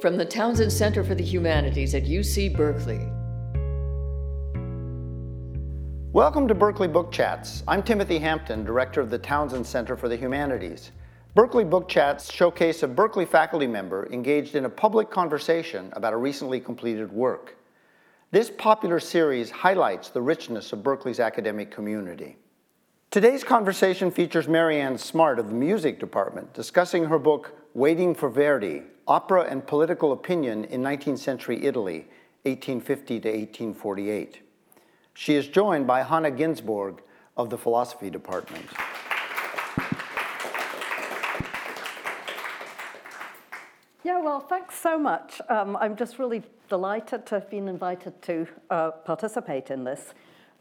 from the Townsend Center for the Humanities at UC Berkeley. Welcome to Berkeley Book Chats. I'm Timothy Hampton, director of the Townsend Center for the Humanities. Berkeley Book Chats showcase a Berkeley faculty member engaged in a public conversation about a recently completed work. This popular series highlights the richness of Berkeley's academic community. Today's conversation features Mary Ann Smart of the Music Department discussing her book, Waiting for Verdi Opera and Political Opinion in 19th Century Italy, 1850 to 1848. She is joined by Hannah Ginsborg of the Philosophy Department. Yeah, well, thanks so much. Um, I'm just really delighted to have been invited to uh, participate in this.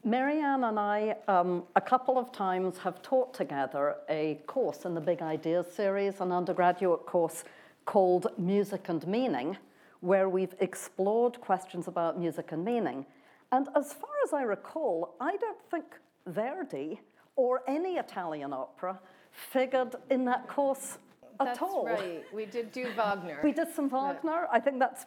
Mary Ann and I, um, a couple of times, have taught together a course in the Big Ideas series, an undergraduate course called Music and Meaning, where we've explored questions about music and meaning. And as far as I recall, I don't think Verdi or any Italian opera figured in that course that's at all. That's right. We did do Wagner. We did some Wagner. I think that's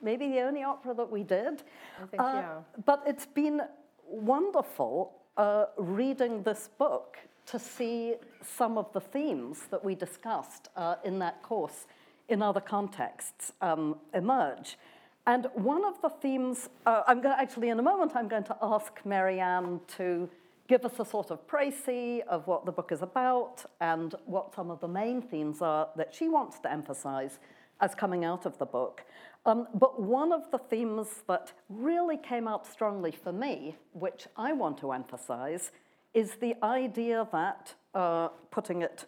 maybe the only opera that we did. I think, uh, yeah. But it's been wonderful uh, reading this book to see some of the themes that we discussed uh, in that course in other contexts um, emerge. And one of the themes, uh, I'm going to actually, in a moment, I'm going to ask Mary Ann to give us a sort of précis of what the book is about and what some of the main themes are that she wants to emphasize as coming out of the book. Um, but one of the themes that really came out strongly for me, which I want to emphasize, is the idea that, uh, putting it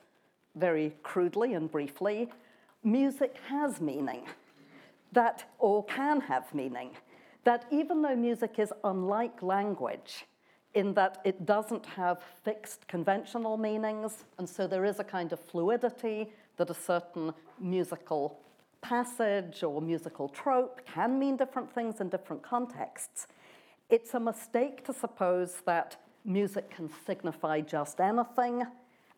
very crudely and briefly, music has meaning, that, or can have meaning, that even though music is unlike language, in that it doesn't have fixed conventional meanings, and so there is a kind of fluidity that a certain musical passage or musical trope can mean different things in different contexts. It's a mistake to suppose that music can signify just anything.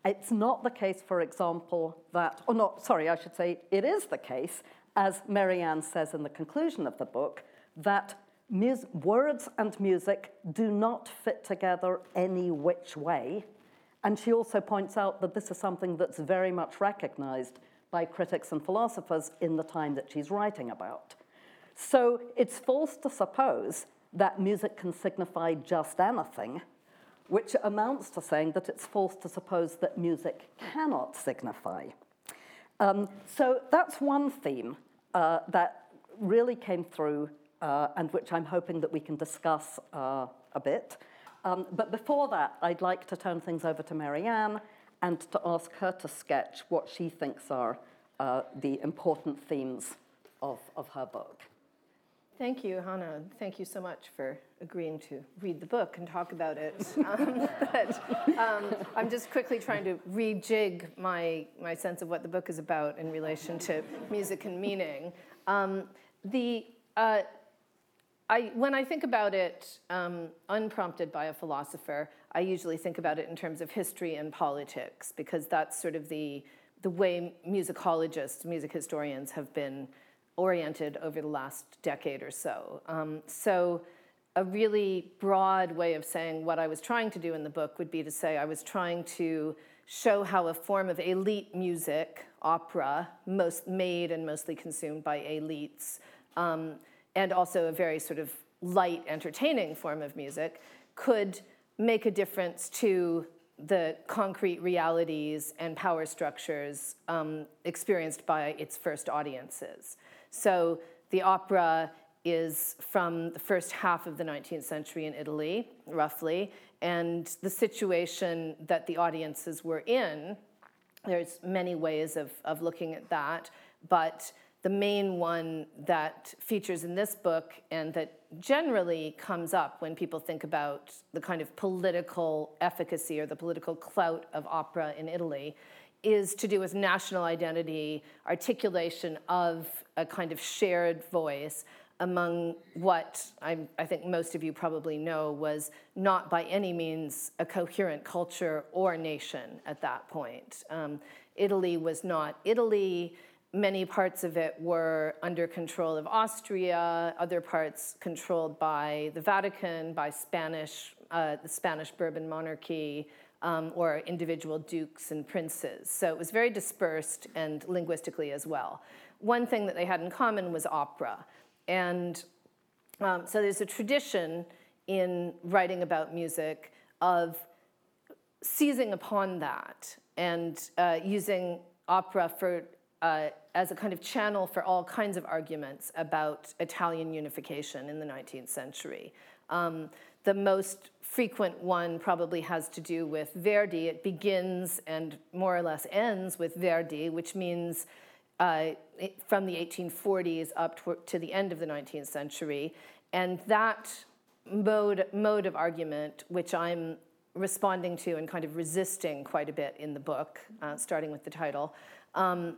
It's not the case, for example, that, or not, sorry, I should say, it is the case, as Mary Ann says in the conclusion of the book, that mus- words and music do not fit together any which way. And she also points out that this is something that's very much recognized by critics and philosophers in the time that she's writing about. So it's false to suppose that music can signify just anything, which amounts to saying that it's false to suppose that music cannot signify. Um, so that's one theme uh, that really came through uh, and which I'm hoping that we can discuss uh, a bit. Um, but before that, I'd like to turn things over to Mary Ann and to ask her to sketch what she thinks are uh, the important themes of, of her book. Thank you, Hannah. Thank you so much for agreeing to read the book and talk about it. Um, but um, I'm just quickly trying to rejig my, my sense of what the book is about in relation to music and meaning. Um, the, uh, I, when I think about it um, unprompted by a philosopher, I usually think about it in terms of history and politics because that's sort of the, the way musicologists, music historians have been oriented over the last decade or so. Um, so, a really broad way of saying what I was trying to do in the book would be to say I was trying to show how a form of elite music, opera, most made and mostly consumed by elites, um, and also a very sort of light, entertaining form of music, could make a difference to the concrete realities and power structures um, experienced by its first audiences. So the opera is from the first half of the 19th century in Italy, roughly, and the situation that the audiences were in, there's many ways of, of looking at that, but the main one that features in this book and that generally comes up when people think about the kind of political efficacy or the political clout of opera in Italy is to do with national identity, articulation of a kind of shared voice among what I, I, think most of you probably know was not by any means a coherent culture or nation at that point. Um, Italy was not Italy many parts of it were under control of Austria, other parts controlled by the Vatican, by Spanish, uh, the Spanish Bourbon monarchy, um, or individual dukes and princes. So it was very dispersed and linguistically as well. One thing that they had in common was opera. And um, so there's a tradition in writing about music of seizing upon that and uh, using opera for uh, as a kind of channel for all kinds of arguments about Italian unification in the 19th century. Um, the most frequent one probably has to do with Verdi. It begins and more or less ends with Verdi, which means uh, from the 1840s up to, to, the end of the 19th century. And that mode, mode of argument, which I'm responding to and kind of resisting quite a bit in the book, uh, starting with the title, um,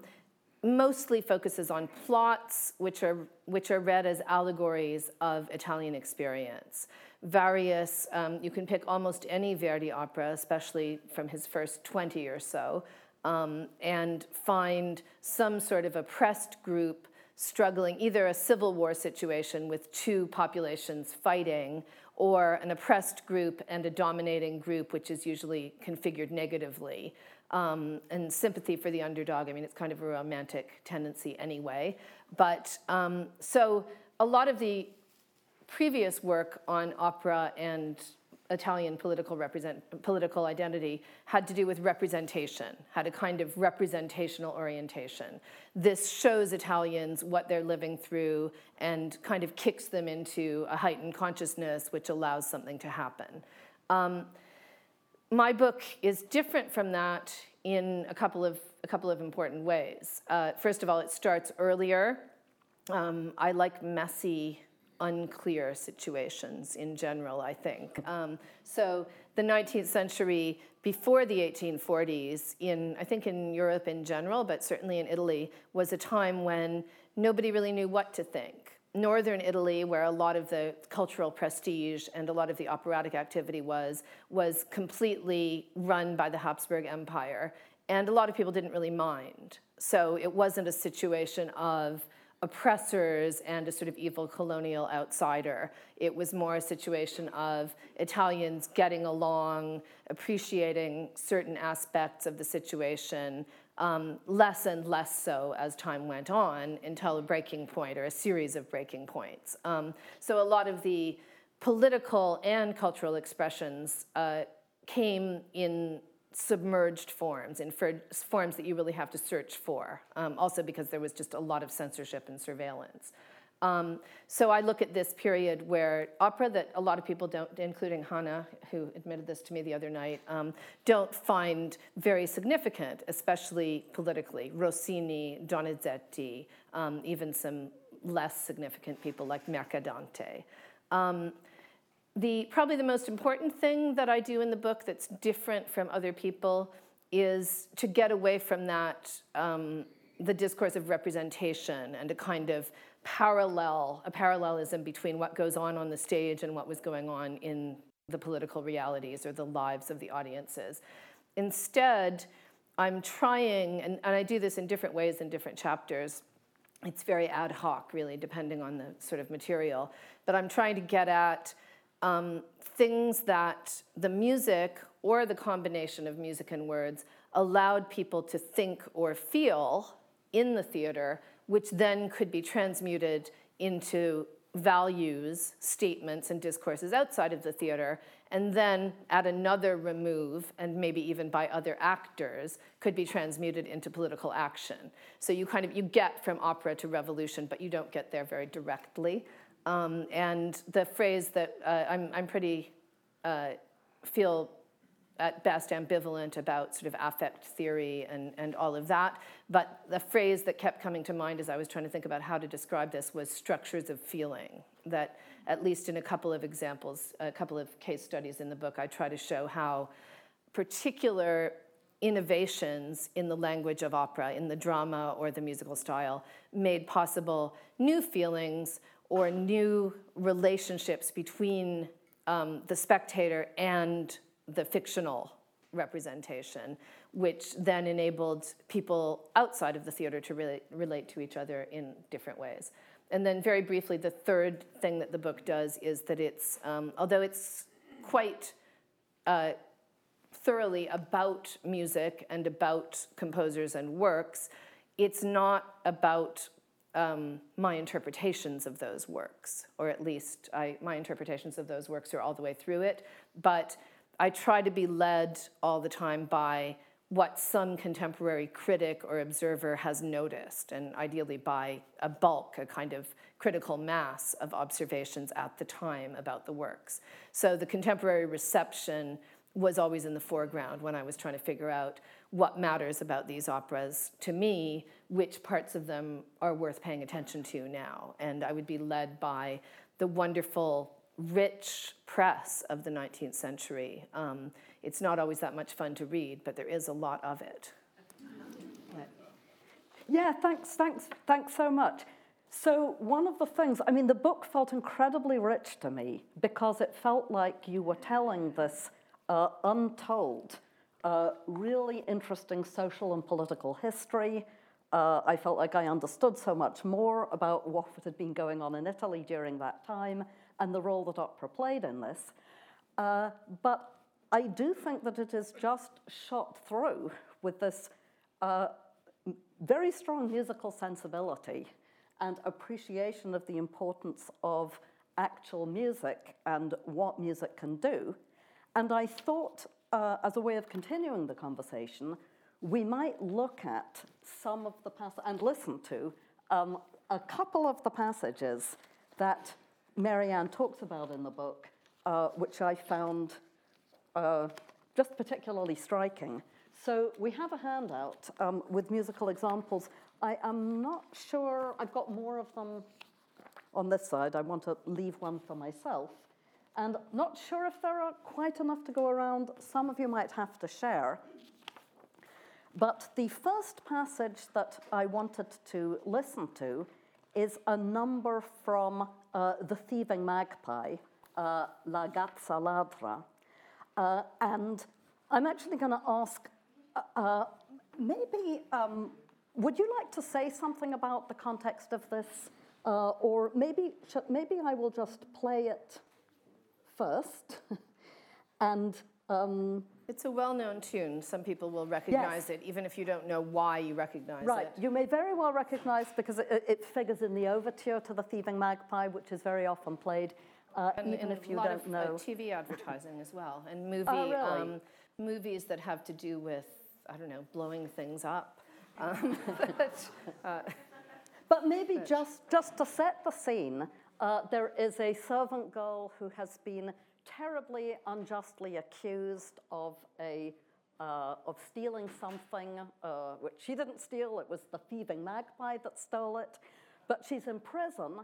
mostly focuses on plots which are, which are read as allegories of Italian experience. Various, um, you can pick almost any Verdi opera, especially from his first 20 or so, um, and find some sort of oppressed group struggling, either a civil war situation with two populations fighting, or an oppressed group and a dominating group, which is usually configured negatively um, and sympathy for the underdog. I mean, it's kind of a romantic tendency anyway. But um, so a lot of the previous work on opera and Italian political represent, political identity had to do with representation, had a kind of representational orientation. This shows Italians what they're living through and kind of kicks them into a heightened consciousness, which allows something to happen. Um, my book is different from that in a couple of, a couple of important ways. Uh, first of all, it starts earlier. Um, I like messy, unclear situations in general, I think. Um, so the 19th century, before the 1840s, in, I think in Europe in general, but certainly in Italy, was a time when nobody really knew what to think northern Italy, where a lot of the cultural prestige and a lot of the operatic activity was, was completely run by the Habsburg Empire. And a lot of people didn't really mind. So it wasn't a situation of oppressors and a sort of evil colonial outsider. It was more a situation of Italians getting along, appreciating certain aspects of the situation, um, less and less so as time went on until a breaking point or a series of breaking points. Um, so a lot of the political and cultural expressions uh, came in submerged forms, in forms that you really have to search for, um, also because there was just a lot of censorship and surveillance. Um, so I look at this period where opera that a lot of people don't, including Hannah, who admitted this to me the other night, um, don't find very significant, especially politically. Rossini, Donizetti, um, even some less significant people like Mercadante. The, probably the most important thing that I do in the book that's different from other people is to get away from that, um, the discourse of representation and a kind of parallel, a parallelism between what goes on on the stage and what was going on in the political realities or the lives of the audiences. Instead, I'm trying, and, and I do this in different ways in different chapters. It's very ad hoc, really, depending on the sort of material. But I'm trying to get at um, things that the music or the combination of music and words allowed people to think or feel in the theater which then could be transmuted into values, statements, and discourses outside of the theater, and then at another remove, and maybe even by other actors, could be transmuted into political action. So you kind of you get from opera to revolution, but you don't get there very directly. Um, and the phrase that uh, I'm, I'm pretty uh, feel at best ambivalent about sort of affect theory and, and all of that. But the phrase that kept coming to mind as I was trying to think about how to describe this was structures of feeling. That, at least in a couple of examples, a couple of case studies in the book, I try to show how particular innovations in the language of opera, in the drama or the musical style, made possible new feelings or new relationships between um, the spectator and the fictional representation, which then enabled people outside of the theater to relate, relate to each other in different ways. And then, very briefly, the third thing that the book does is that it's, um, although it's quite uh, thoroughly about music and about composers and works, it's not about um, my interpretations of those works, or at least I, my interpretations of those works are all the way through it. But I try to be led all the time by what some contemporary critic or observer has noticed, and ideally by a bulk, a kind of critical mass of observations at the time about the works. So the contemporary reception was always in the foreground when I was trying to figure out what matters about these operas to me, which parts of them are worth paying attention to now. And I would be led by the wonderful, rich press of the 19th century. Um, it's not always that much fun to read, but there is a lot of it. Yeah, thanks, thanks, thanks so much. So, one of the things, I mean, the book felt incredibly rich to me because it felt like you were telling this uh, untold, uh, really interesting social and political history. Uh, I felt like I understood so much more about what had been going on in Italy during that time and the role that opera played in this. Uh, but I do think that it is just shot through with this uh, very strong musical sensibility and appreciation of the importance of actual music and what music can do. And I thought, uh, as a way of continuing the conversation, we might look at some of the passages and listen to um, a couple of the passages that Mary Ann talks about in the book, uh, which I found uh, just particularly striking. So we have a handout um, with musical examples. I am not sure, I've got more of them on this side. I want to leave one for myself. And not sure if there are quite enough to go around. Some of you might have to share. But the first passage that I wanted to listen to is a number from uh, The Thieving Magpie, uh, La Gazza Ladra. Uh, and I'm actually going to ask uh, uh, maybe, um, would you like to say something about the context of this? Uh, or maybe, maybe I will just play it first. and um, it's a well-known tune. Some people will recognize yes. it, even if you don't know why you recognize right. it. Right. You may very well recognize because it, it, figures in the overture to the Thieving Magpie, which is very often played, uh, and, even and if you don't of, know. Uh, TV advertising as well, and movie oh, really? um, movies that have to do with I don't know blowing things up. Um, but, uh, but, maybe but. just just to set the scene, uh, there is a servant girl who has been terribly unjustly accused of a uh, of stealing something, uh, which she didn't steal. It was the thieving magpie that stole it. But she's in prison,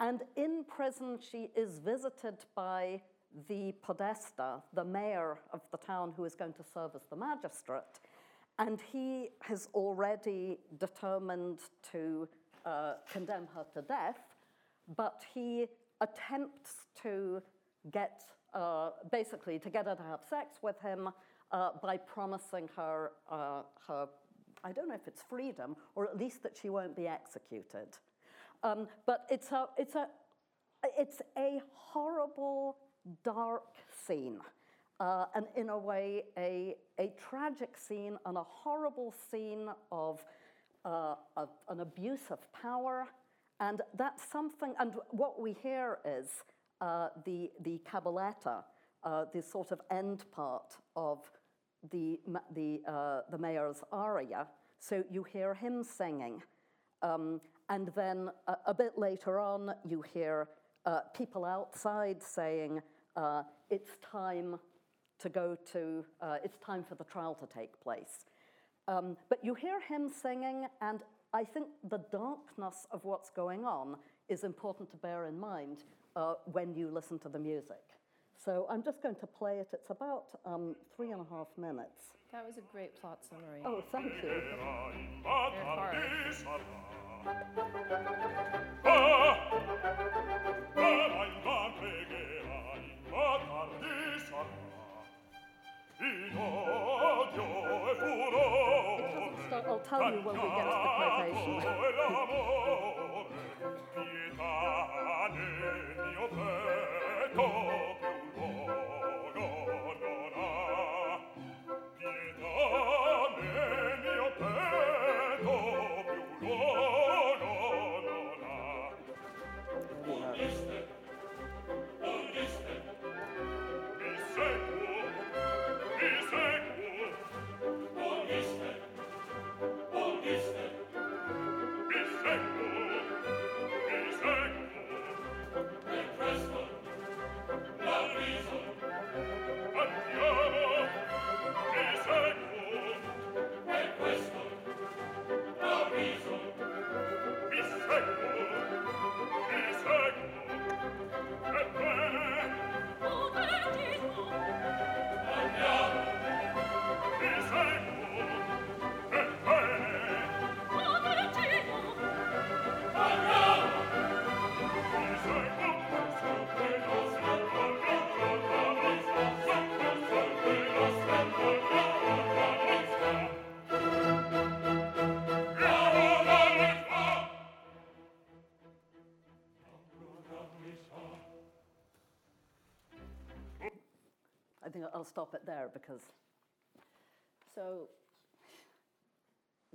and in prison she is visited by the podesta, the mayor of the town who is going to serve as the magistrate. And he has already determined to uh, condemn her to death, but he attempts to get uh, basically to get her to have sex with him uh, by promising her uh, her I don't know if it's freedom or at least that she won't be executed. Um, but it's a it's a it's a horrible, dark scene. Uh, and in a way, a, a tragic scene and a horrible scene of, uh, of an abuse of power. And that's something, and what we hear is uh, the, the cabaletta, uh, the sort of end part of the, the, uh, the mayor's aria. So you hear him singing. Um, and then a, a, bit later on, you hear uh, people outside saying, uh, it's time to go to, uh, it's time for the trial to take place. Um, but you hear him singing, and I think the darkness of what's going on is important to bear in mind uh, when you listen to the music. So I'm just going to play it. It's about um, three and a half minutes. That was a great plot summary. Oh, thank you. I'll tell you when we get to the quotation. stop it there because So,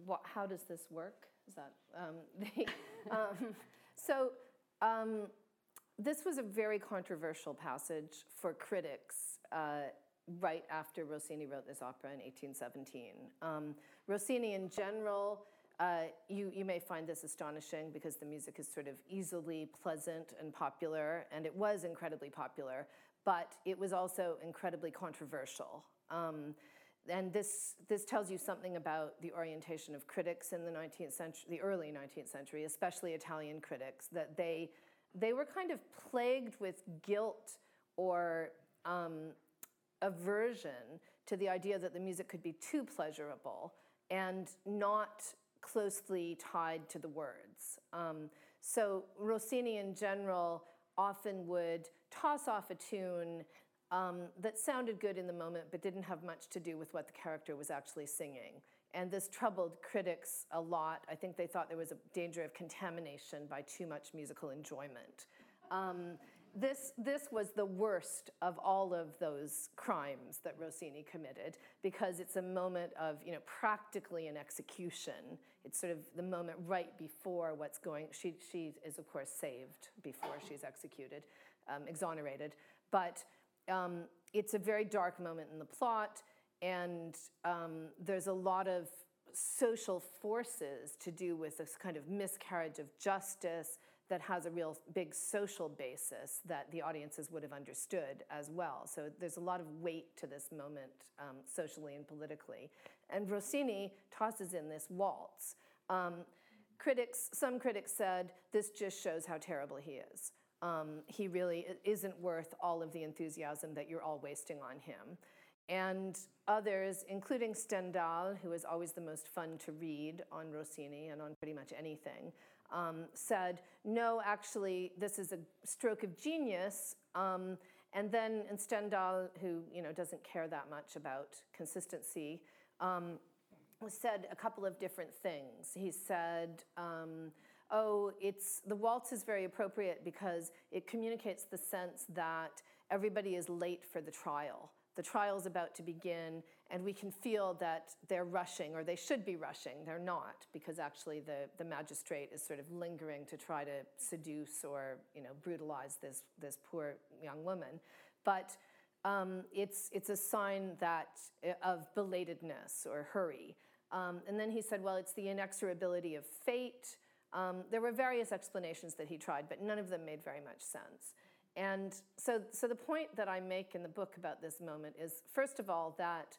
what, how does this work? Is that um, the, um, so? Um, this was a very controversial passage for critics uh, right after Rossini wrote this opera in 1817. Um, Rossini, in general, uh, you, you may find this astonishing because the music is sort of easily pleasant and popular, and it was incredibly popular, but it was also incredibly controversial. Um, and this, this tells you something about the orientation of critics in the 19th century, the early 19th century, especially Italian critics, that they, they were kind of plagued with guilt or um, aversion to the idea that the music could be too pleasurable and not closely tied to the words. Um, so Rossini in general often would toss off a tune um, that sounded good in the moment but didn't have much to do with what the character was actually singing. And this troubled critics a lot. I think they thought there was a danger of contamination by too much musical enjoyment. Um, this, this was the worst of all of those crimes that Rossini committed because it's a moment of, you know, practically an execution. It's sort of the moment right before what's going. She, she is, of course, saved before she's executed, um, exonerated. But um, it's a very dark moment in the plot, and um, there's a lot of social forces to do with this kind of miscarriage of justice that has a real big social basis that the audiences would have understood as well. So there's a lot of weight to this moment um, socially and politically. And Rossini tosses in this waltz. Um, critics, some critics said this just shows how terrible he is. Um, he really isn't worth all of the enthusiasm that you're all wasting on him. And others, including Stendhal, who is always the most fun to read on Rossini and on pretty much anything, um, said, no, actually, this is a stroke of genius. Um, and then in Stendhal, who you know, doesn't care that much about consistency, um, said a couple of different things. He said, um, oh, it's the waltz is very appropriate because it communicates the sense that everybody is late for the trial. The trial is about to begin, and we can feel that they're rushing, or they should be rushing. They're not, because actually the, the magistrate is sort of lingering to try to seduce or you know, brutalize this, this poor young woman. But um, it's, it's a sign that, of belatedness or hurry. Um, and then he said, well, it's the inexorability of fate. Um, there were various explanations that he tried, but none of them made very much sense. And so, so the point that I make in the book about this moment is, first of all, that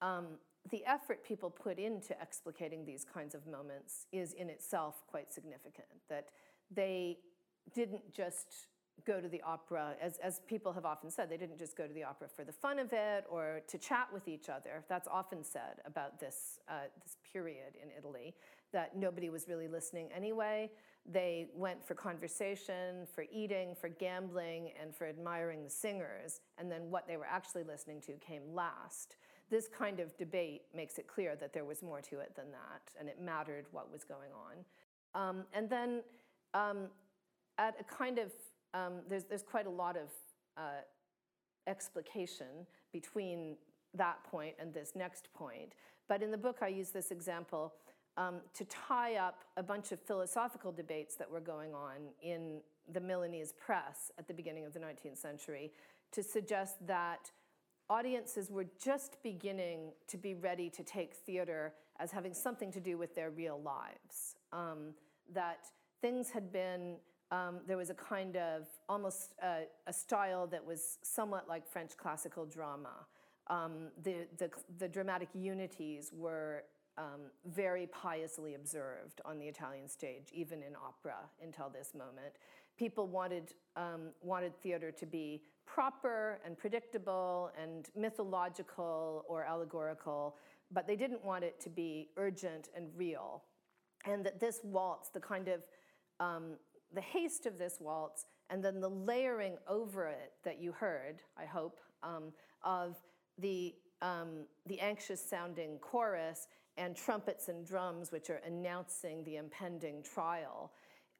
um, the effort people put into explicating these kinds of moments is in itself quite significant. That they didn't just go to the opera, as, as people have often said, they didn't just go to the opera for the fun of it or to chat with each other. That's often said about this, uh, this period in Italy, that nobody was really listening anyway. They went for conversation, for eating, for gambling, and for admiring the singers, and then what they were actually listening to came last. this kind of debate makes it clear that there was more to it than that, and it mattered what was going on. Um, and then um, at a kind of, um, there's, there's quite a lot of uh, explication between that point and this next point. But in the book, I use this example um, to tie up a bunch of philosophical debates that were going on in the Milanese press at the beginning of the 19th century to suggest that audiences were just beginning to be ready to take theater as having something to do with their real lives. Um, that things had been, um, there was a kind of almost a, a, style that was somewhat like French classical drama. Um, the, the, the dramatic unities were um, very piously observed on the Italian stage, even in opera until this moment. People wanted, um, wanted theater to be proper and predictable and mythological or allegorical, but they didn't want it to be urgent and real. And that this waltz, the kind of um, the haste of this waltz, and then the layering over it that you heard, I hope, um, of the um, the anxious sounding chorus and trumpets and drums, which are announcing the impending trial.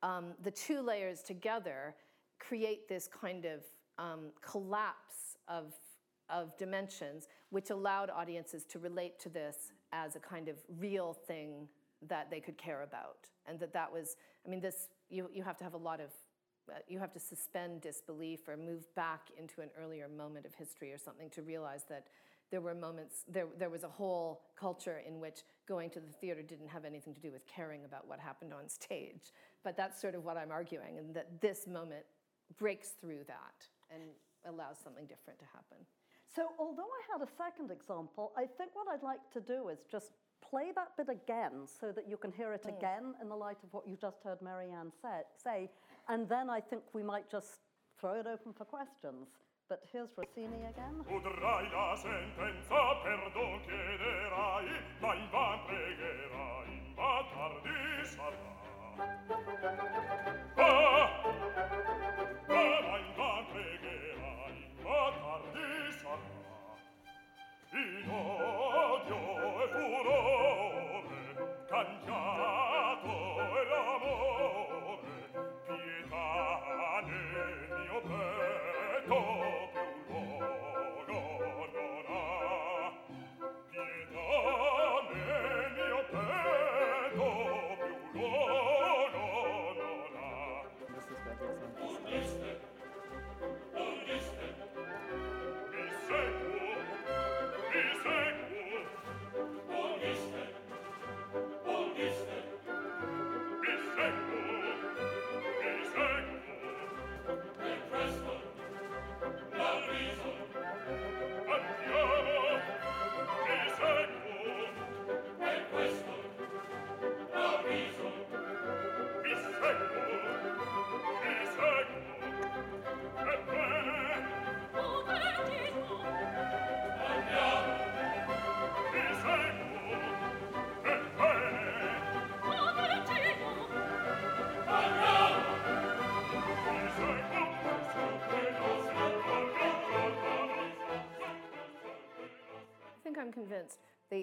Um, the two layers together create this kind of um, collapse of, of dimensions, which allowed audiences to relate to this as a kind of real thing that they could care about. And that that was, I mean, this, you, you have to have a lot of, uh, you have to suspend disbelief or move back into an earlier moment of history or something to realize that there were moments, there, there was a whole culture in which going to the theater didn't have anything to do with caring about what happened on stage. But that's sort of what I'm arguing, and that this moment breaks through that and allows something different to happen. So, although I had a second example, I think what I'd like to do is just play that bit again so that you can hear it mm. again in the light of what you just heard Mary Ann say, say. And then I think we might just throw it open for questions. But here's Rossini again. Udrai la sentenza, perdon chiederai, in pregherai, ma tardi sarà. Ah! Ah, ma pregherai, ma tardi sarà. In odio e furore,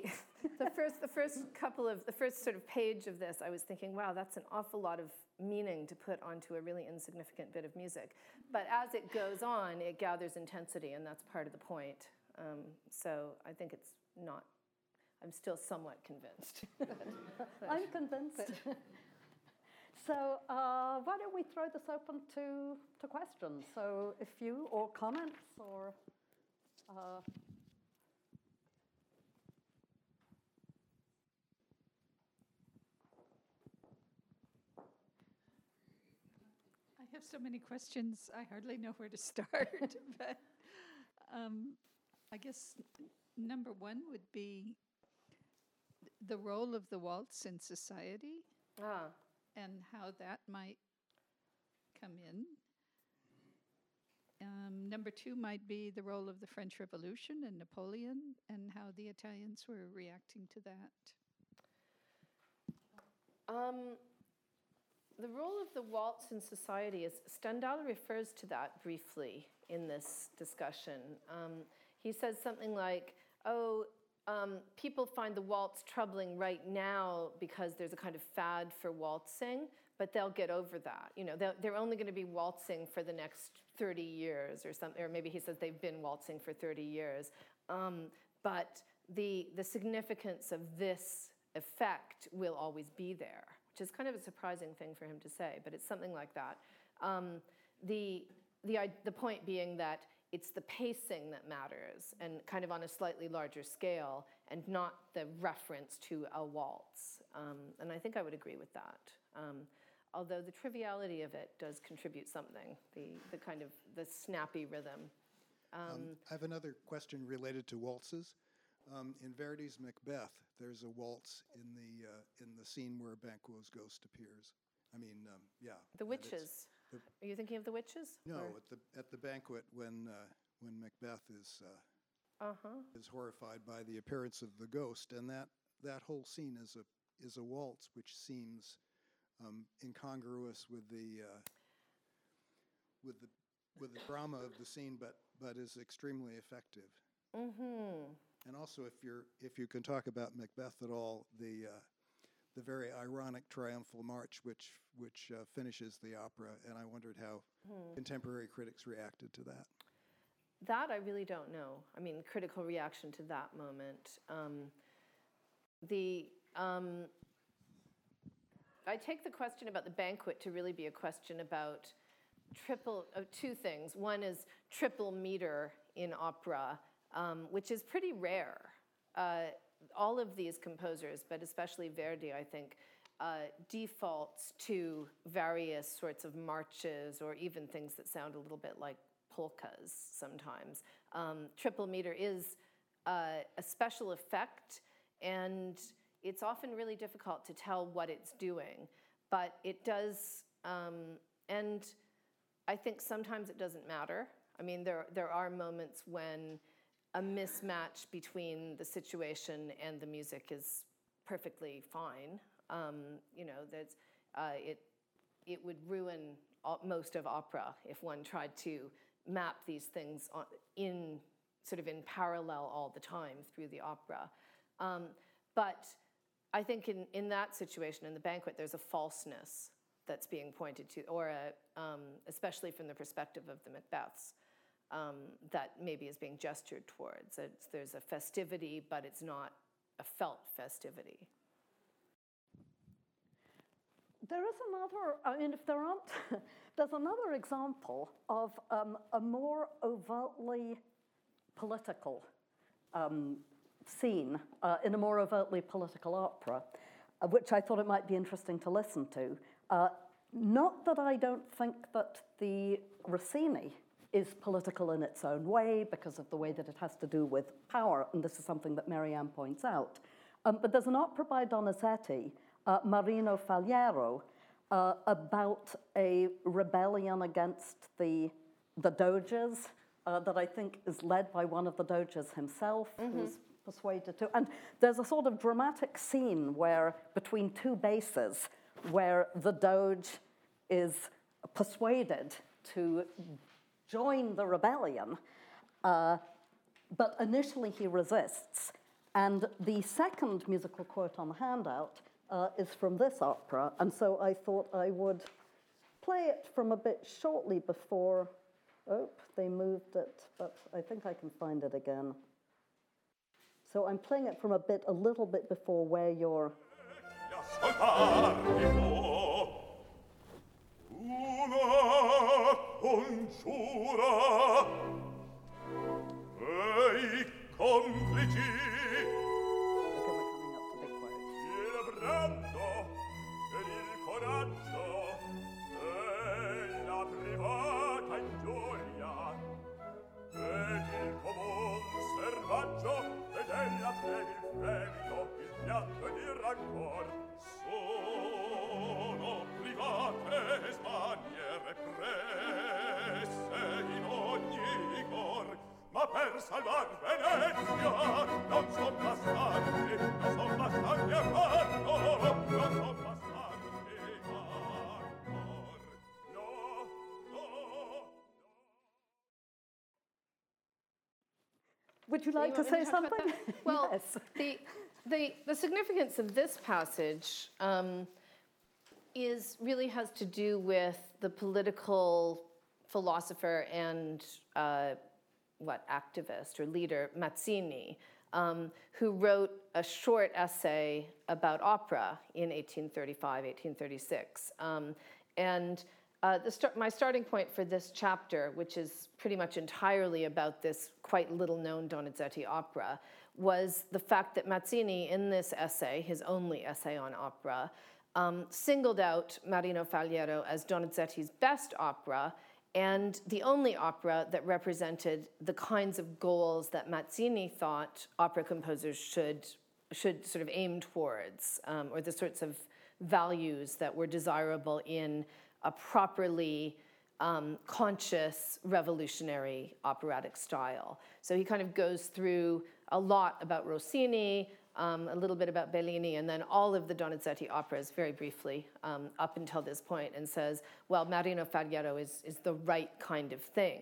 The, the, first, the first couple of, the first sort of page of this, I was thinking, wow, that's an awful lot of meaning to put onto a really insignificant bit of music. But as it goes on, it gathers intensity, and that's part of the point. Um, so I think it's not, I'm still somewhat convinced. I'm convinced. so uh, why don't we throw this open to, to questions? So if you, or comments, or uh, have so many questions, I hardly know where to start. but um, I guess number one would be the role of the waltz in society ah. and how that might come in. Um, number two might be the role of the French Revolution and Napoleon and how the Italians were reacting to that. Um, the role of the waltz in society is Stendhal refers to that briefly in this discussion. Um, he says something like, oh, um, people find the waltz troubling right now because there's a kind of fad for waltzing, but they'll get over that. You know, they're, only going to be waltzing for the next 30 years or something, or maybe he says they've been waltzing for 30 years. Um, but the, the significance of this effect will always be there, which is kind of a surprising thing for him to say, but it's something like that. Um, the, the, the point being that it's the pacing that matters and kind of on a slightly larger scale and not the reference to a waltz. Um, and I think I would agree with that. Um, although the triviality of it does contribute something, the, the kind of the snappy rhythm. Um, I have another question related to waltzes. Um, in Verdi's Macbeth, there's a waltz in the uh, in the scene where Banquo's ghost appears. I mean, um, yeah. The witches. The, Are you thinking of the witches? No, or? at the at the banquet when uh, when Macbeth is uh, uh-huh. is horrified by the appearance of the ghost, and that that whole scene is a is a waltz, which seems um, incongruous with the uh, with the with the drama of the scene, but but is extremely effective. Mm-hmm. And also, if you're if you can talk about Macbeth at all, the uh, the very ironic triumphal march, which which uh, finishes the opera, and I wondered how hmm. contemporary critics reacted to that. That I really don't know. I mean, critical reaction to that moment. Um, the um, I take the question about the banquet to really be a question about triple uh, two things. One is triple meter in opera, um, which is pretty rare. Uh, all of these composers, but especially Verdi, I think, uh, defaults to various sorts of marches or even things that sound a little bit like polkas sometimes. Um, triple meter is uh, a special effect, and it's often really difficult to tell what it's doing, but it does, um, and I think sometimes it doesn't matter. I mean, there, there are moments when a mismatch between the situation and the music is perfectly fine. Um, you know, that's, uh, it, it would ruin most of opera if one tried to map these things in sort of in parallel all the time through the opera. Um, but I think in, in that situation, in the banquet, there's a falseness that's being pointed to, or a, um, especially from the perspective of the Macbeths um, that maybe is being gestured towards. It's, there's a festivity, but it's not a felt festivity. There is another, I mean, if there aren't, there's another example of um, a more overtly political um, scene uh, in a more overtly political opera, uh, which I thought it might be interesting to listen to. Uh, not that I don't think that the Rossini is political in its own way because of the way that it has to do with power, and this is something that Mary Ann points out. Um, but there's an opera by Donizetti, uh, Marino Faliero, uh, about a rebellion against the, the doges uh, that I think is led by one of the doges himself, mm-hmm. who's persuaded to. And there's a sort of dramatic scene where, between two basses, where the doge is persuaded to join the rebellion, uh, but initially he resists. And the second musical quote on the handout uh, is from this opera, and so I thought I would play it from a bit shortly before. Oh, they moved it, but I think I can find it again. So I'm playing it from a bit, a little bit before where you're. congiura. E i complici. Il brando ed il coraggio e la privata ingiuria ed il comun servaggio ed ella per il fremito il piatto ed il rancor sono private smanie smaniere ogni cor ma per salvar Venezia non son bastanti non son bastanti a farlo non son bastanti a no, no, no Would you like you to say talk about something? Well, yes. the, the, the significance of this passage um, is really has to do with the political philosopher and uh, what activist or leader Mazzini, um, who wrote a short essay about opera in 1835, 1836. Um, and uh, my starting point for this chapter, which is pretty much entirely about this quite little known Donizetti opera, was the fact that Mazzini, in this essay, his only essay on opera, um, singled out Marino Faliero as Donizetti's best opera and the only opera that represented the kinds of goals that Mazzini thought opera composers should, should sort of aim towards, um, or the sorts of values that were desirable in a properly um, conscious revolutionary operatic style. So he kind of goes through a lot about Rossini, um, a little bit about Bellini, and then all of the Donizetti operas very briefly um, up until this point, and says, well, Marino Faliero is, is the right kind of thing.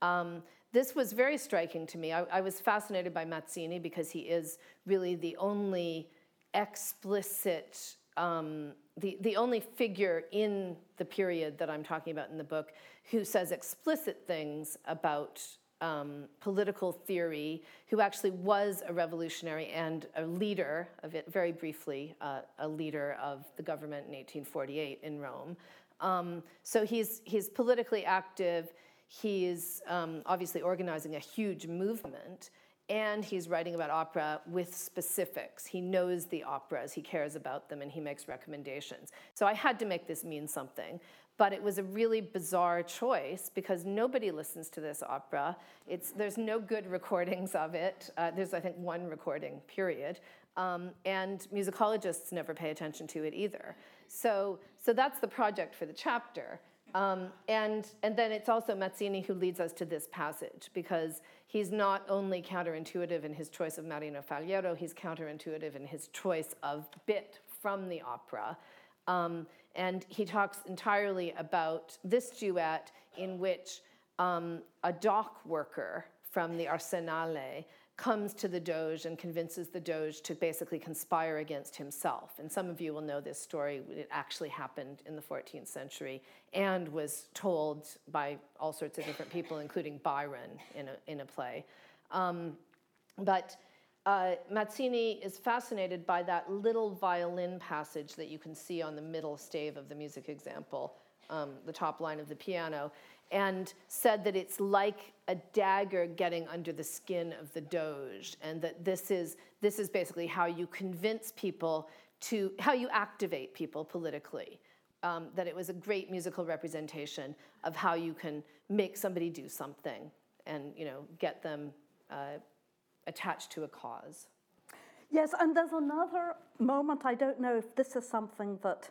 Um, this was very striking to me. I, I, was fascinated by Mazzini because he is really the only explicit, um, the, the only figure in the period that I'm talking about in the book who says explicit things about um, political theory, who actually was a revolutionary and a leader of it, very briefly, uh, a leader of the government in 1848 in Rome. Um, so he's, he's politically active, he's um, obviously organizing a huge movement, and he's writing about opera with specifics. He knows the operas, he cares about them, and he makes recommendations. So I had to make this mean something but it was a really bizarre choice because nobody listens to this opera. It's, there's no good recordings of it. Uh, there's, I think, one recording, period. Um, and musicologists never pay attention to it either. So, so that's the project for the chapter. Um, and, and then it's also Mazzini who leads us to this passage because he's not only counterintuitive in his choice of Marino Faliero, he's counterintuitive in his choice of bit from the opera. Um, and he talks entirely about this duet in which um, a dock worker from the Arsenale comes to the Doge and convinces the Doge to basically conspire against himself. And some of you will know this story. It actually happened in the 14th century and was told by all sorts of different people, including Byron in a, in a play. Um, but uh, Mazzini is fascinated by that little violin passage that you can see on the middle stave of the music example, um, the top line of the piano, and said that it's like a dagger getting under the skin of the Doge, and that this is, this is basically how you convince people to, how you activate people politically. Um, that it was a great musical representation of how you can make somebody do something and you know get them uh, attached to a cause. Yes, and there's another moment. I don't know if this is something that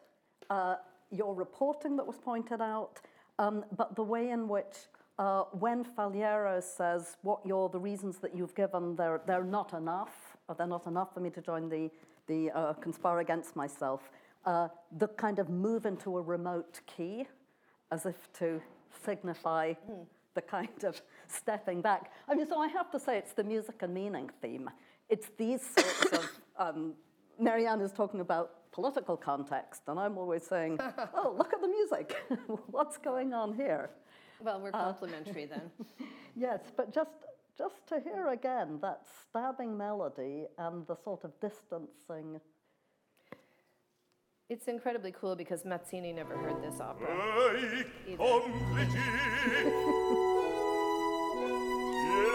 uh, you're reporting that was pointed out, um, but the way in which uh, when Faliero says what you're the reasons that you've given, they're, they're not enough, or they're not enough for me to join the, the uh, conspire against myself, uh, the kind of move into a remote key as if to signify mm. The kind of stepping back. I mean, so I have to say it's the music and meaning theme. It's these sorts of, um, Mary Ann is talking about political context, and I'm always saying, oh, look at the music. What's going on here? Well, we're uh, complementary uh, then. yes, but just, just to hear again that stabbing melody and the sort of distancing. It's incredibly cool because Mazzini never heard this opera.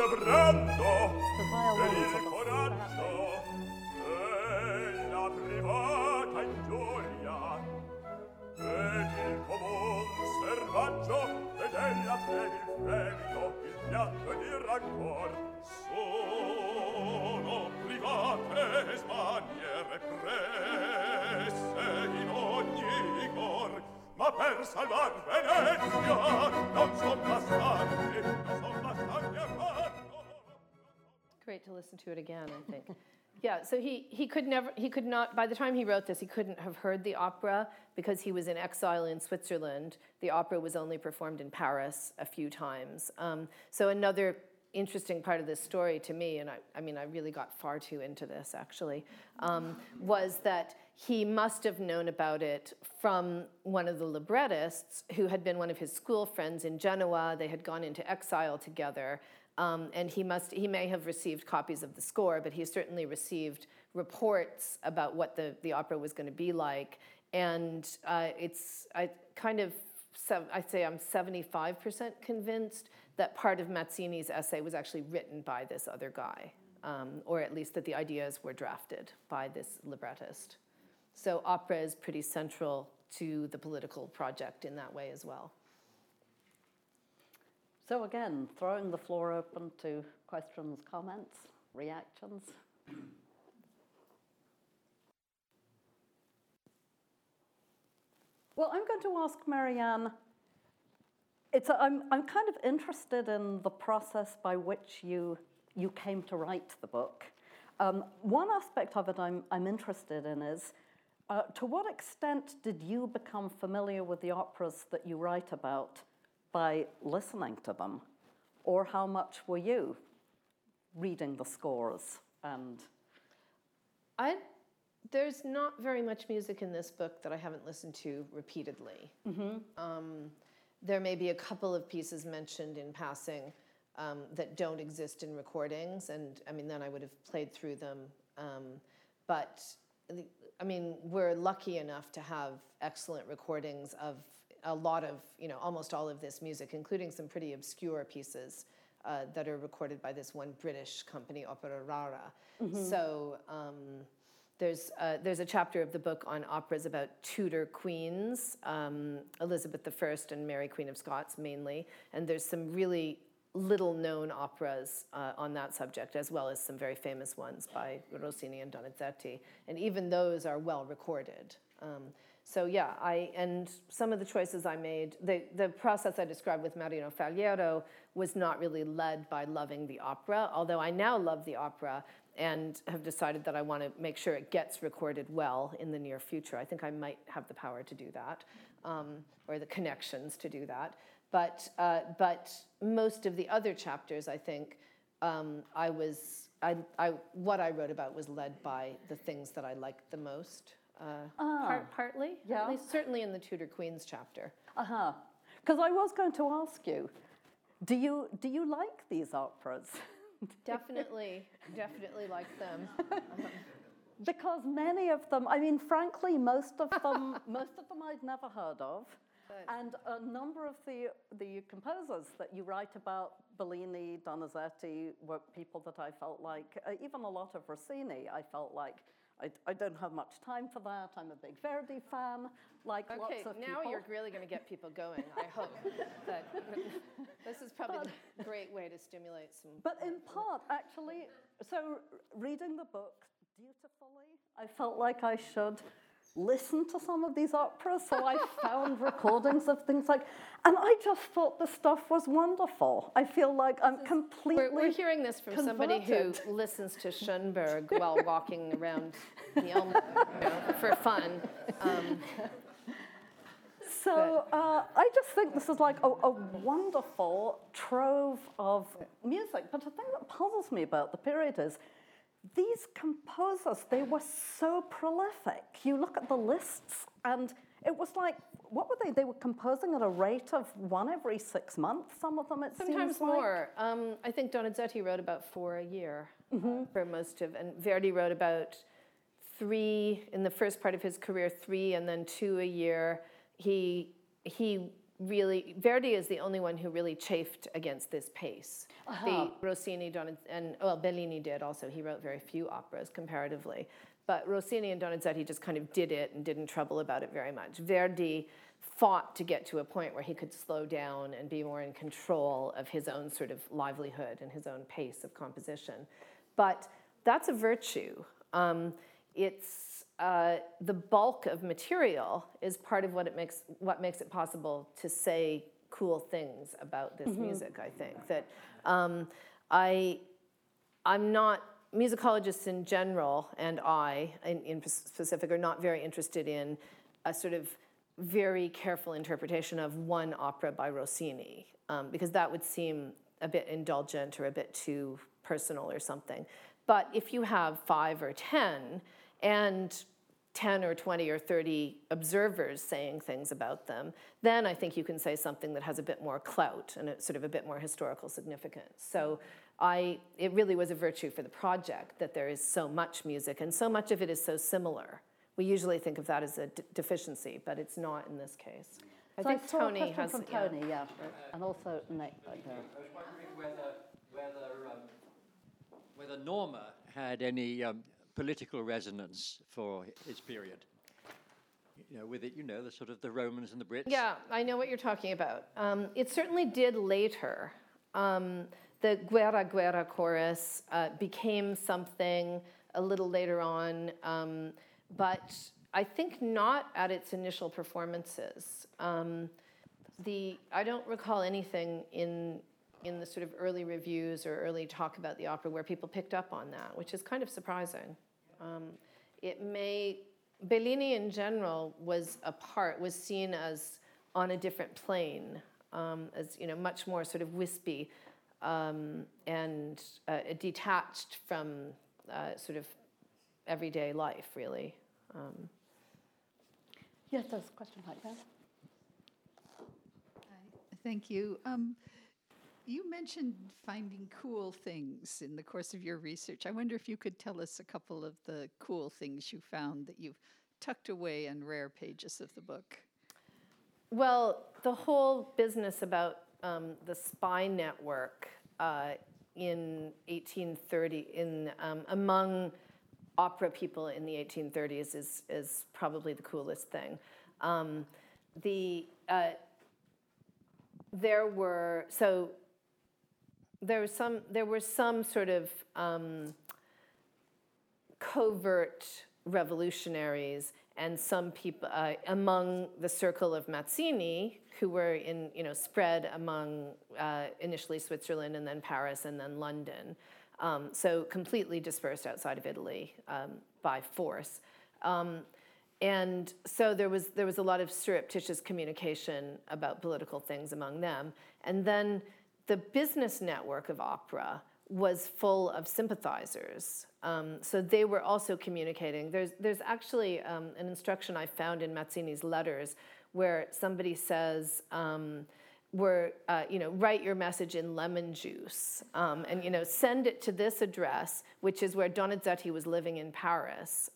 vibrando per il coraggio la privata ingioia ed il comun servaggio ed ella per il fremito il piatto ed il rancor sono private in cor ma per salvar Venezia non son bastanti non son bastanti a great to listen to it again, I think. yeah, so he, he could never, he could not, by the time he wrote this, he couldn't have heard the opera because he was in exile in Switzerland. The opera was only performed in Paris a few times. Um, so another interesting part of this story to me, and I, I mean, I really got far too into this actually, um, was that he must have known about it from one of the librettists who had been one of his school friends in Genoa. They had gone into exile together. Um, and he must he may have received copies of the score, but he certainly received reports about what the, the opera was going to be like. And uh, it's I kind of I'd say I'm 75% convinced that part of Mazzini's essay was actually written by this other guy, um, or at least that the ideas were drafted by this librettist. So opera is pretty central to the political project in that way as well. So again, throwing the floor open to questions, comments, reactions. Well, I'm going to ask Mary Ann. It's I'm, I'm kind of interested in the process by which you, you came to write the book. Um, one aspect of it I'm, I'm interested in is uh, to what extent did you become familiar with the operas that you write about by listening to them? Or how much were you reading the scores and I there's not very much music in this book that I haven't listened to repeatedly. Mm-hmm. Um, there may be a couple of pieces mentioned in passing um, that don't exist in recordings, and I mean, then I would have played through them. Um, but I mean, we're lucky enough to have excellent recordings of a lot of, you know, almost all of this music, including some pretty obscure pieces uh, that are recorded by this one British company, Opera Rara. Mm-hmm. So um, there's, uh, there's a chapter of the book on operas about Tudor queens, um, Elizabeth I and Mary Queen of Scots mainly, and there's some really little known operas uh, on that subject, as well as some very famous ones by Rossini and Donizetti. And even those are well recorded. Um, so yeah, I and some of the choices I made, the, the process I described with Marino Faliero was not really led by loving the opera, although I now love the opera, and have decided that I want to make sure it gets recorded well in the near future. I think I might have the power to do that, um, or the connections to do that. But, uh, but most of the other chapters, I think, um, I was, I, I, what I wrote about was led by the things that I liked the most. Uh, ah, part, partly, yeah. at least certainly in the Tudor Queens chapter. Uh huh. Because I was going to ask you, do you do you like these operas? definitely, definitely like them. because many of them, I mean, frankly, most of them, most of them I'd never heard of. And a number of the, the composers that you write about, Bellini, Donizetti, were people that I felt like, uh, even a lot of Rossini, I felt like I, I, don't have much time for that. I'm a big Verdi fan, like okay, lots of now people. you're really going to get people going. I hope that this is probably but, a great way to stimulate some. But in part, actually, so reading the book dutifully, I felt like I should listen to some of these operas. So I found recordings of things like, and I just thought the stuff was wonderful. I feel like I'm completely. We're, we're hearing this from converted. somebody who listens to Schoenberg while walking around the Elm you know, for fun. Um, so uh, I just think this is like a, a, wonderful trove of music. But the thing that puzzles me about the period is these composers, they were so prolific. You look at the lists, and it was like, what were they? They were composing at a rate of one every six months, some of them, it seems. Sometimes more. Like. Um, I think Donizetti wrote about four a year mm-hmm. for most of, and Verdi wrote about three in the first part of his career, three, and then two a year. He, he really Verdi is the only one who really chafed against this pace. Uh-huh. The Rossini, and well, Bellini did also. He wrote very few operas comparatively, but Rossini and Donizetti just kind of did it and didn't trouble about it very much. Verdi fought to get to a point where he could slow down and be more in control of his own sort of livelihood and his own pace of composition. But that's a virtue. Um, it's uh, the bulk of material is part of what it makes what makes it possible to say cool things about this mm-hmm. music. I think that um, I I'm not musicologists in general, and I in, in specific are not very interested in a sort of very careful interpretation of one opera by Rossini, um, because that would seem a bit indulgent or a bit too personal or something. But if you have five or 10 and 10 or 20 or 30 observers saying things about them, then I think you can say something that has a bit more clout and a, sort of a bit more historical significance. So I, it really was a virtue for the project that there is so much music and so much of it is so similar. We usually think of that as a deficiency, but it's not in this case. I so think I Tony has from Tony, yeah, yeah and also Nick. I was wondering whether whether um, whether Norma had any um, political resonance for his period. You know, with it, you know, the sort of the Romans and the Brits. Yeah, I know what you're talking about. Um, it certainly did later. Um, the Guerra Guerra chorus uh, became something a little later on, um, but I think not at its initial performances. Um, the I don't recall anything in in the sort of early reviews or early talk about the opera where people picked up on that, which is kind of surprising. Um, it may Bellini in general was a part was seen as on a different plane, um, as you know, much more sort of wispy um, and uh, detached from uh, sort of everyday life, really. Um, yes, there's a question like that. Thank you. Um, you mentioned finding cool things in the course of your research. I wonder if you could tell us a couple of the cool things you found that you've tucked away in rare pages of the book. Well, the whole business about um, the spy network uh, in 1830, in um, among opera people in the 1830s, is is probably the coolest thing. Um, the uh, there were so there was some there were some sort of um, covert revolutionaries and some people uh, among the circle of Mazzini who were in you know spread among uh, initially Switzerland and then Paris and then London, um, so completely dispersed outside of Italy um, by force. Um, and so there was there was a lot of surreptitious communication about political things among them, and then the business network of opera was full of sympathizers. Um, so they were also communicating. There's, there's actually um, an instruction I found in Mazzini's letters where somebody says, um, where, uh, you know, write your message in lemon juice um, and, you know, send it to this address, which is where Donizetti was living in Paris.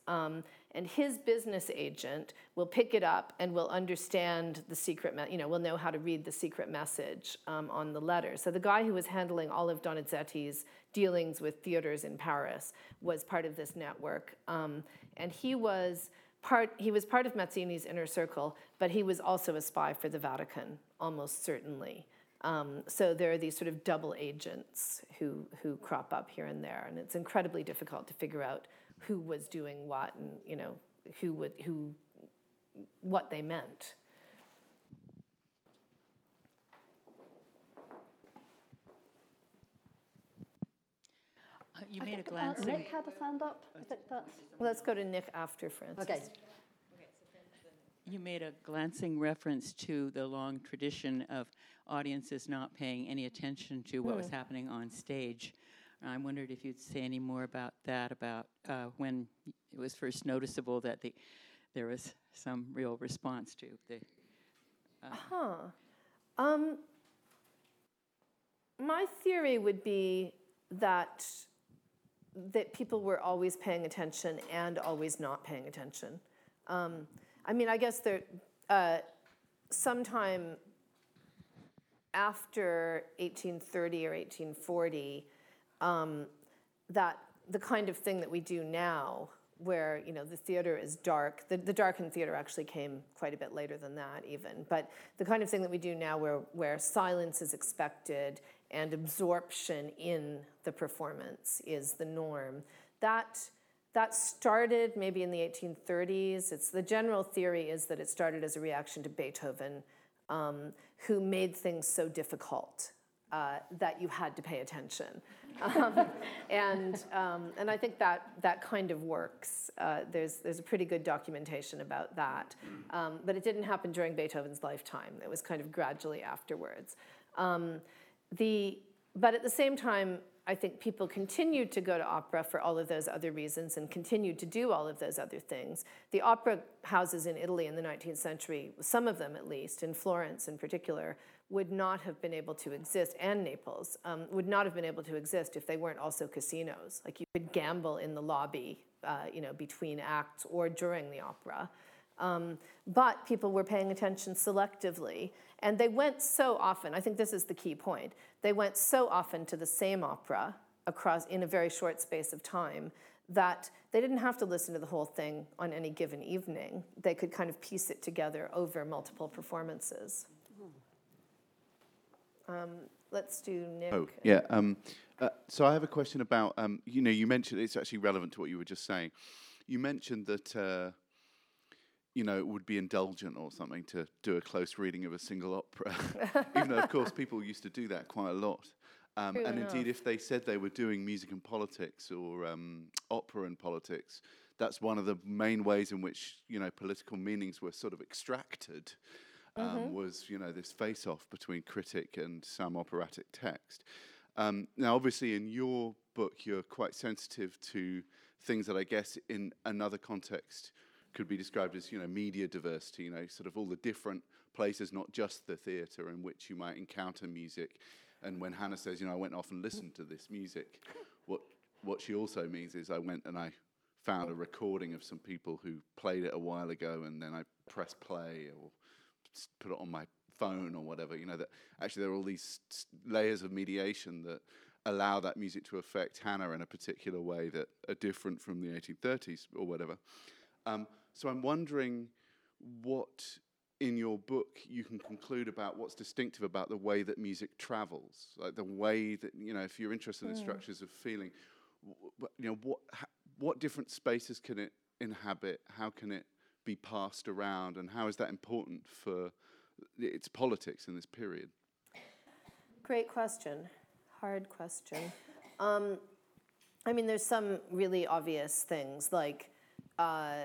And his business agent will pick it up and will understand the secret, me- you know, will know how to read the secret message um, on the letter. So the guy who was handling all of Donizetti's dealings with theaters in Paris was part of this network, um, and he was part. He was part of Mazzini's inner circle, but he was also a spy for the Vatican, almost certainly. Um, so there are these sort of double agents who who crop up here and there, and it's incredibly difficult to figure out who was doing what and you know who would who what they meant. Uh, you made a glance. Nick had a hand up. I think that's. Let's go to Nick after Frances. Okay. You made a glancing reference to the long tradition of audiences not paying any attention to what mm. was hmm. happening on stage. I wondered if you'd say any more about that, about uh, when it was first noticeable that the, there was some real response to the. Uh, huh. Um, my theory would be that that people were always paying attention and always not paying attention. Um, I mean, I guess there, uh, sometime after 1830 or 1840, um, that the kind of thing that we do now, where you know the theater is dark. The, the darkened theater actually came quite a bit later than that, even. But the kind of thing that we do now, where where silence is expected and absorption in the performance is the norm. That that started maybe in the 1830s. It's the general theory is that it started as a reaction to Beethoven, um, who made things so difficult uh, that you had to pay attention. Um, and, um, and I think that, that kind of works. Uh, there's, there's a pretty good documentation about that. Um, but it didn't happen during Beethoven's lifetime, it was kind of gradually afterwards. Um, the, but at the same time, I think people continued to go to opera for all of those other reasons and continued to do all of those other things. The opera houses in Italy in the 19th century, some of them at least, in Florence in particular, would not have been able to exist, and Naples, um, would not have been able to exist if they weren't also casinos. Like you could gamble in the lobby, uh, you know, between acts or during the opera. Um, but people were paying attention selectively. And they went so often, I think this is the key point, they went so often to the same opera across in a very short space of time that they didn't have to listen to the whole thing on any given evening. They could kind of piece it together over multiple performances. Um, let's do Nick. Oh, yeah. Um, uh, so I have a question about, um, you know, you mentioned, it's actually relevant to what you were just saying. You mentioned that uh, you know, it would be indulgent or something to do a close reading of a single opera. Even though, of course, people used to do that quite a lot. Um, and enough. indeed, if they said they were doing music and politics or um, opera and politics, that's one of the main ways in which you know political meanings were sort of extracted. Um, mm-hmm. Was you know this face-off between critic and some operatic text. Um, now, obviously, in your book, you're quite sensitive to things that I guess in another context could be described as you know media diversity you know sort of all the different places not just the theatre in which you might encounter music. And when hannah says you know i went off and listened to this music what what she also means is i went and i found a recording of some people who played it a while ago and then i press play or put it on my phone or whatever you know that actually there are all these layers of mediation that allow that music to affect hannah in a particular way that are different from the 1830s or whatever. Um, so I'm wondering what in your book you can conclude about what's distinctive about the way that music travels, like the way that you know, if you're interested in mm. structures of feeling, you know, what what different spaces can it inhabit? How can it be passed around, and how is that important for its politics in this period? Great question, hard question. Um, I mean, there's some really obvious things like. Uh,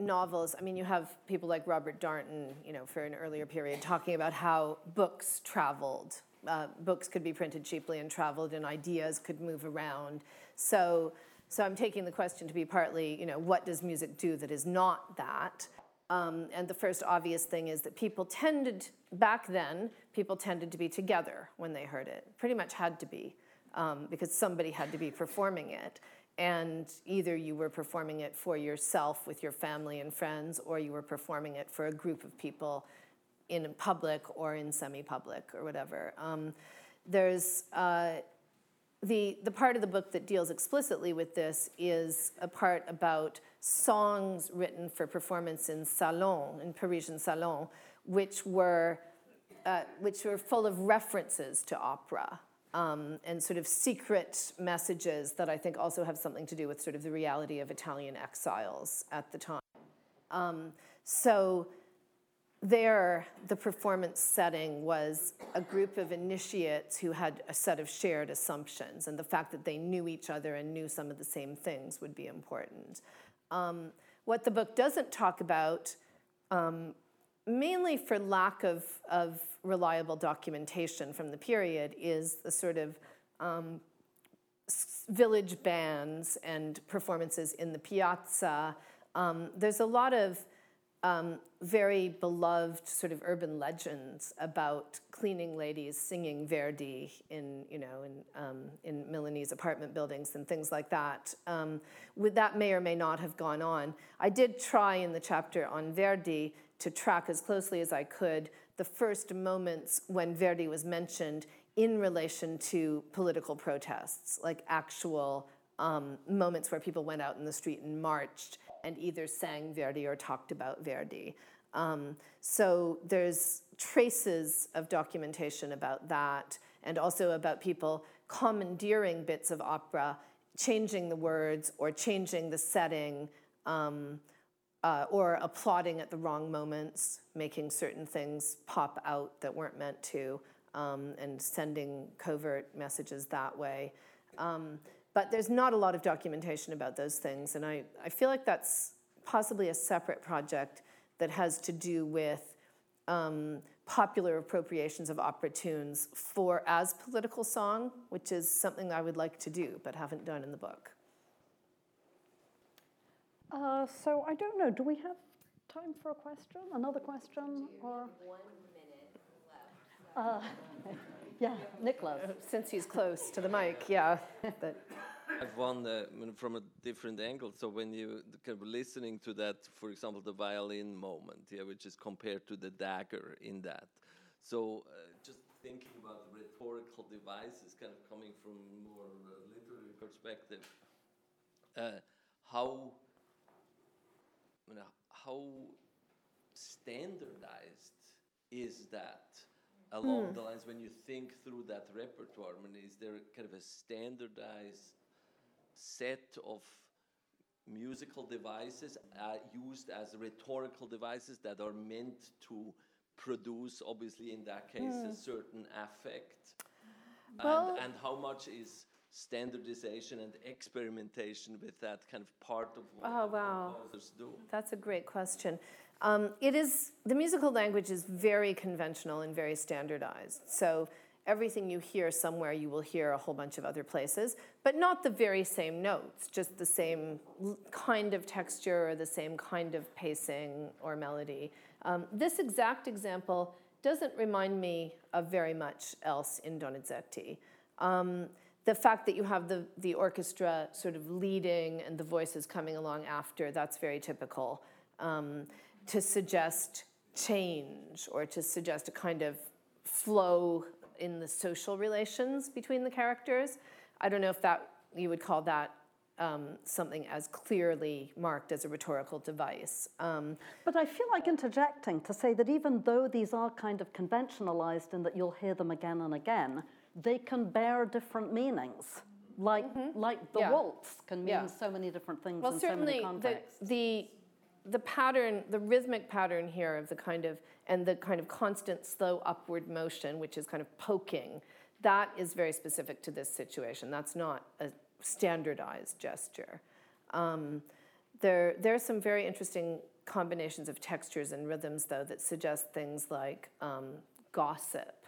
novels, I mean, you have people like Robert Darnton, you know, for an earlier period, talking about how books traveled. Uh, books could be printed cheaply and traveled, and ideas could move around. So, so I'm taking the question to be partly, you know, what does music do that is not that? Um, and the first obvious thing is that people tended, back then, people tended to be together when they heard it. Pretty much had to be, um, because somebody had to be performing it and either you were performing it for yourself with your family and friends, or you were performing it for a group of people in public or in semi-public or whatever. Um, there's uh, the the part of the book that deals explicitly with this is a part about songs written for performance in salon in Parisian salon, which were uh, which were full of references to opera um, and sort of secret messages that I think also have something to do with sort of the reality of Italian exiles at the time. Um, so there, the performance setting was a group of initiates who had a set of shared assumptions, and the fact that they knew each other and knew some of the same things would be important. Um, what the book doesn't talk about um, mainly for lack of, of reliable documentation from the period, is the sort of um, village bands and performances in the piazza. Um, there's a lot of um, very beloved sort of urban legends about cleaning ladies singing Verdi in, you know, in, um, in Milanese apartment buildings and things like that. Um, with that may or may not have gone on. I did try in the chapter on Verdi to track as closely as I could the first moments when Verdi was mentioned in relation to political protests, like actual um, moments where people went out in the street and marched and either sang Verdi or talked about Verdi. Um, so there's traces of documentation about that, and also about people commandeering bits of opera, changing the words or changing the setting. Um, uh, or applauding at the wrong moments, making certain things pop out that weren't meant to, um, and sending covert messages that way. Um, but there's not a lot of documentation about those things, and I, I feel like that's possibly a separate project that has to do with um, popular appropriations of opera tunes for as political song, which is something I would like to do but haven't done in the book. Uh, so I don't know. Do we have time for a question? Another question? or one minute left. Uh, yeah, Nicholas. Since he's close to the mic, yeah. But. I've one uh, from a different angle. So when you kind of listening to that, for example, the violin moment, yeah, which is compared to the dagger in that. So uh, just thinking about rhetorical devices, kind of coming from more uh, literary perspective, uh, how how standardized is that along mm. the lines when you think through that repertoire? I mean, is there kind of a standardized set of musical devices uh, used as rhetorical devices that are meant to produce, obviously, in that case, a certain affect? Well, and, and how much is standardization and experimentation with that kind of part of what oh, wow. composers do? That's a great question. Um, it is the musical language is very conventional and very standardized. So everything you hear somewhere, you will hear a whole bunch of other places, but not the very same notes, just the same kind of texture or the same kind of pacing or melody. Um, this exact example doesn't remind me of very much else in Donizetti. Um, the fact that you have the, the orchestra sort of leading and the voices coming along after, that's very typical. Um, to suggest change or to suggest a kind of flow in the social relations between the characters. I don't know if that you would call that um, something as clearly marked as a rhetorical device. Um, but I feel like interjecting to say that even though these are kind of conventionalized and that you'll hear them again and again, they can bear different meanings. Like, mm-hmm. like the yeah. waltz can mean yeah. so many different things well, in so many contexts. The, the, the pattern, the rhythmic pattern here of the kind of, and the kind of constant slow upward motion, which is kind of poking, that is very specific to this situation. That's not a standardized gesture. Um, there, there are some very interesting combinations of textures and rhythms, though, that suggest things like um, gossip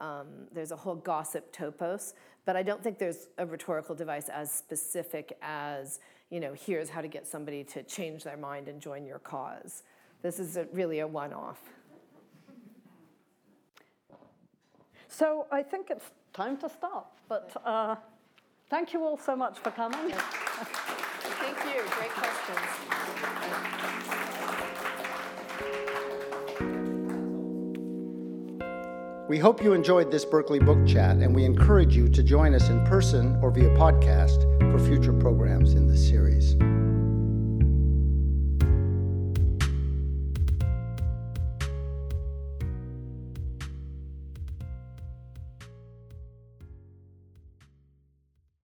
um, there's a whole gossip topos, but I don't think there's a rhetorical device as specific as, you know, here's how to get somebody to change their mind and join your cause. This is a, really a one off. So I think it's time to stop, but uh, thank you all so much for coming. Thank you. Great questions. We hope you enjoyed this Berkeley Book Chat, and we encourage you to join us in person or via podcast for future programs in this series.